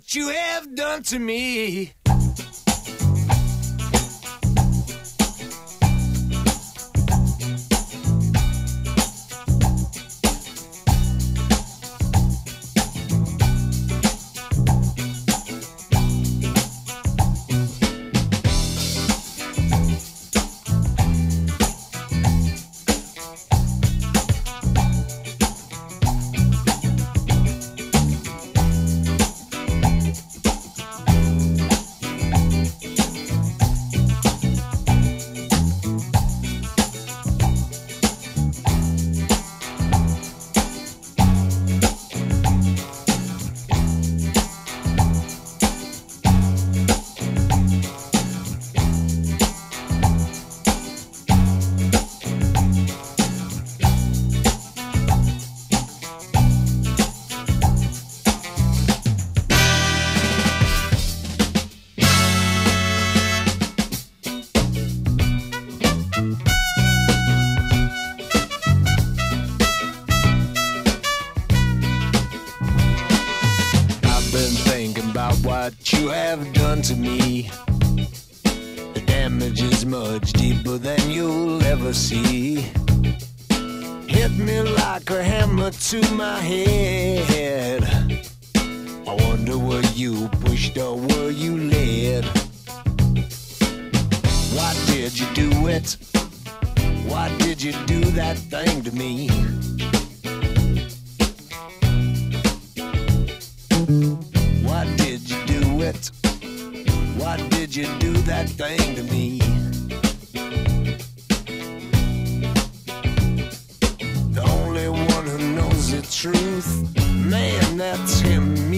What you have done to me. To me, the damage is much deeper than you'll ever see. Hit me like a hammer to my head. I wonder were you pushed or were you led? Why did you do it? Why did you do that thing to me? Why did you do that thing to me? The only one who knows the truth. Man, that's him,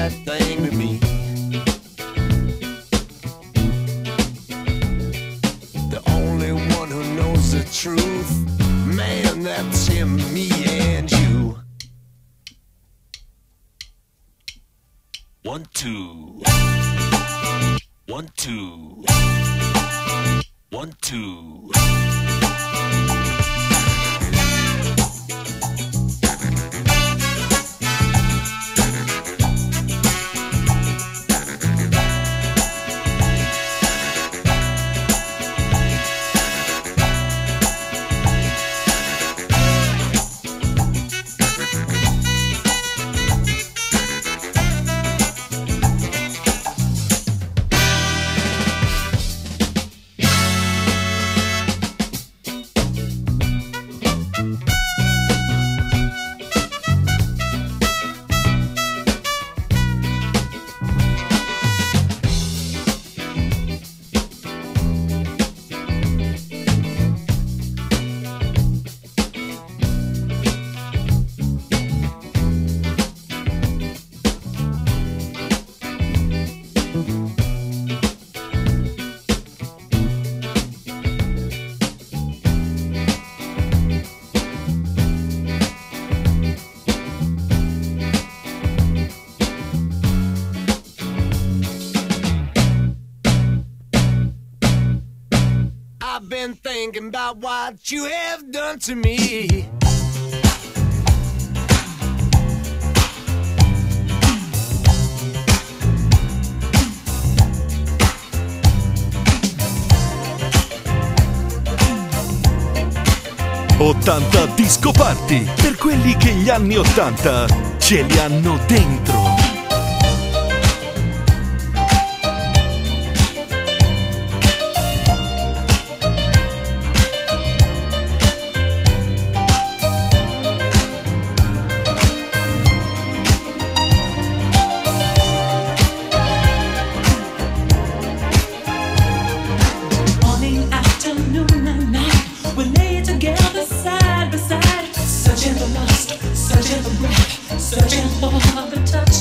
that thing to me? The only one who knows the truth. Man, that's him, me, and you. One, two. One, two. One, two. by what you have done to me. Ottanta disco party per quelli che gli anni Ottanta ce li hanno dentro.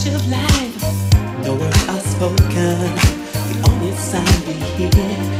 of life. No words are spoken, the only sound we hear.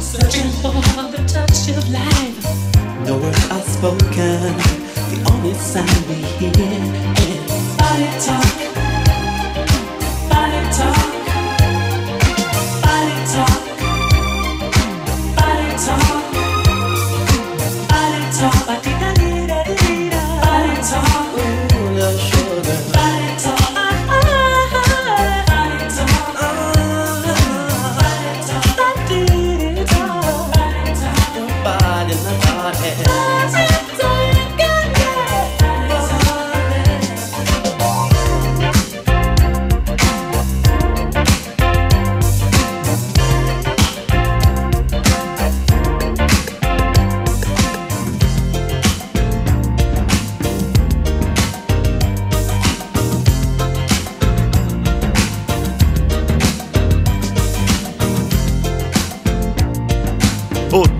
Searching for the touch of life. No words are spoken, the only sound we hear is body talk.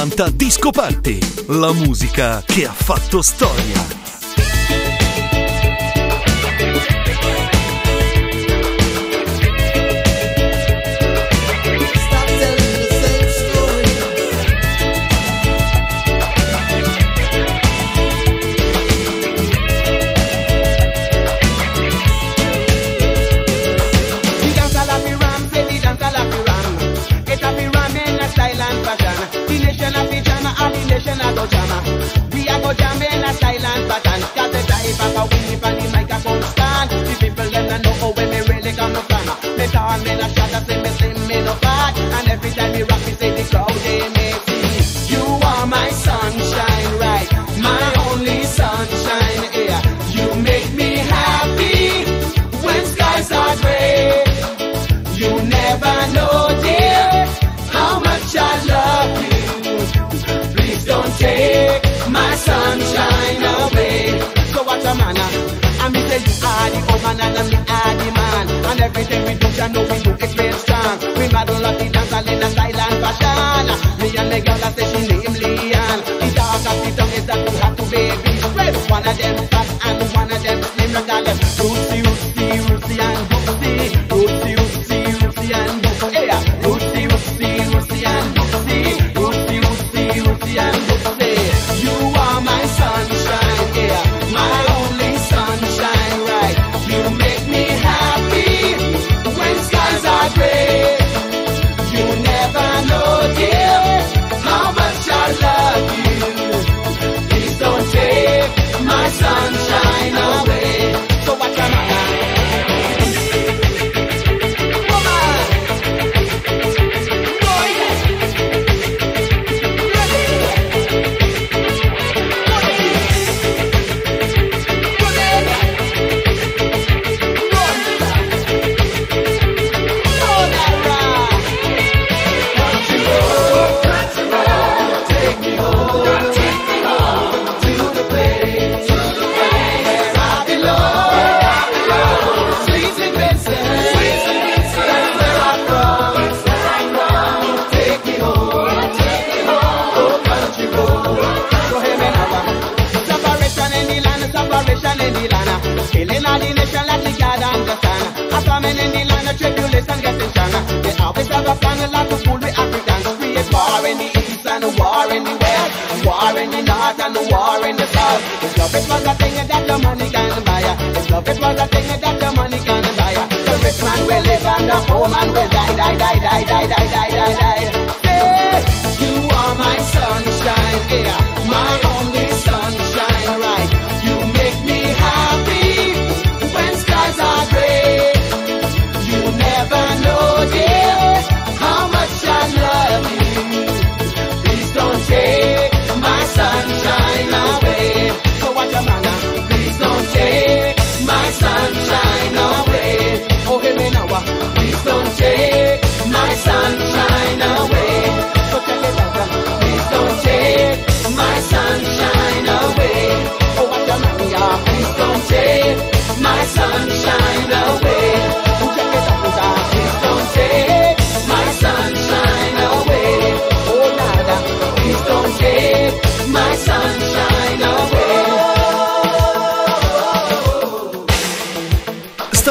90 Disco Party, la musica che ha fatto storia. And everything we touch and know we do it real strong. We model at the dance hall in a style and fashion. Me and my girl, I say she name Leon. The talk of the tongue is that you have to be beast. One of them. It was a thing that the money can buy. The rich man will live and the poor man will die, die, die, die, die, die, die, die, die. Hey, you are my sunshine, yeah. my sunshine away. Please don't take my sunshine away. Oh, please don't take my sunshine away.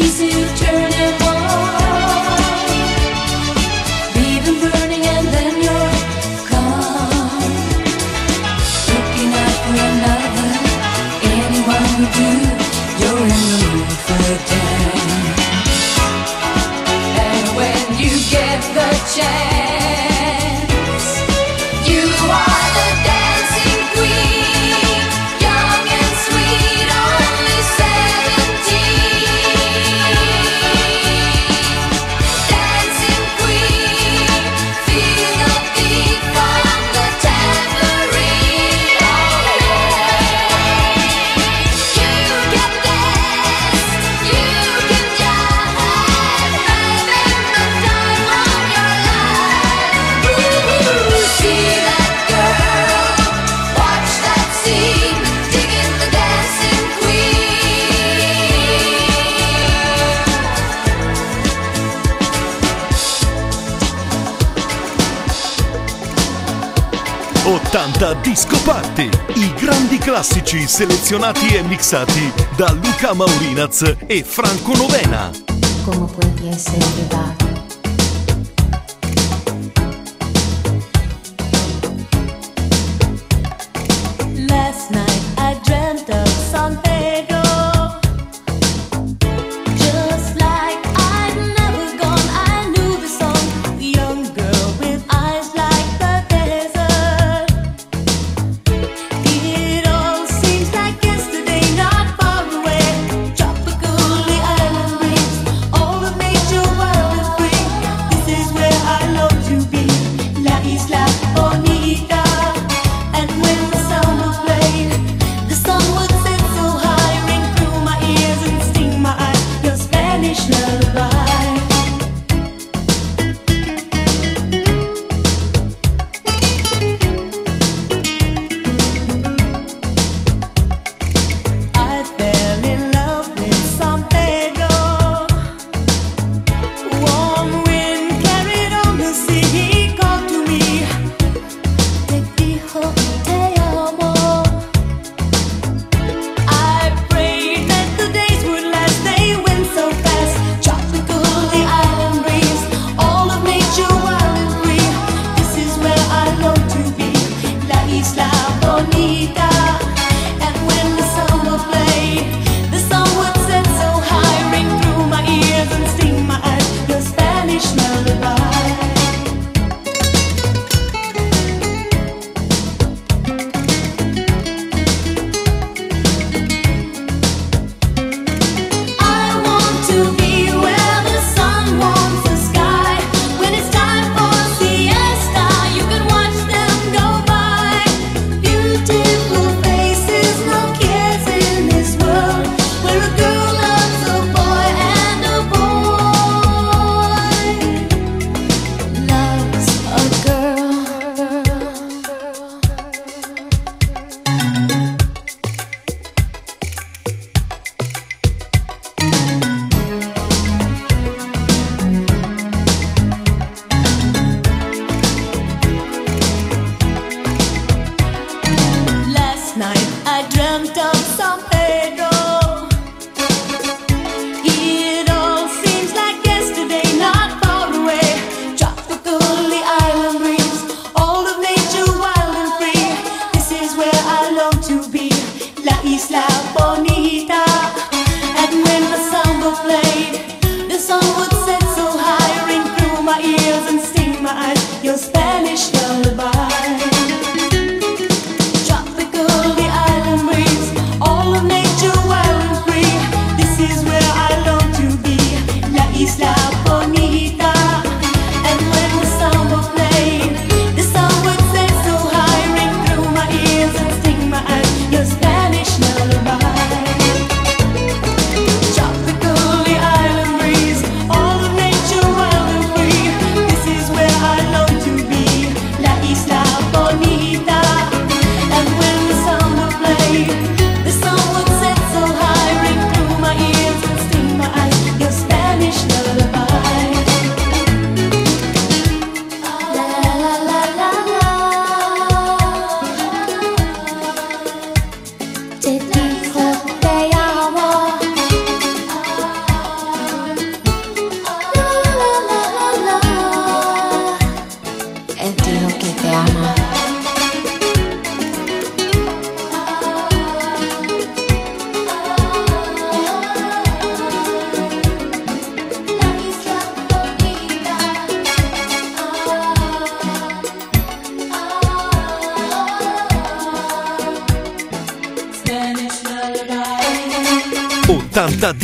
easy to 80 Disco Party, i grandi classici selezionati e mixati da Luca Maurinaz e Franco Novena. ¿Cómo puede ser verdad?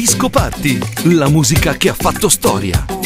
Disco Party, la musica che ha fatto storia.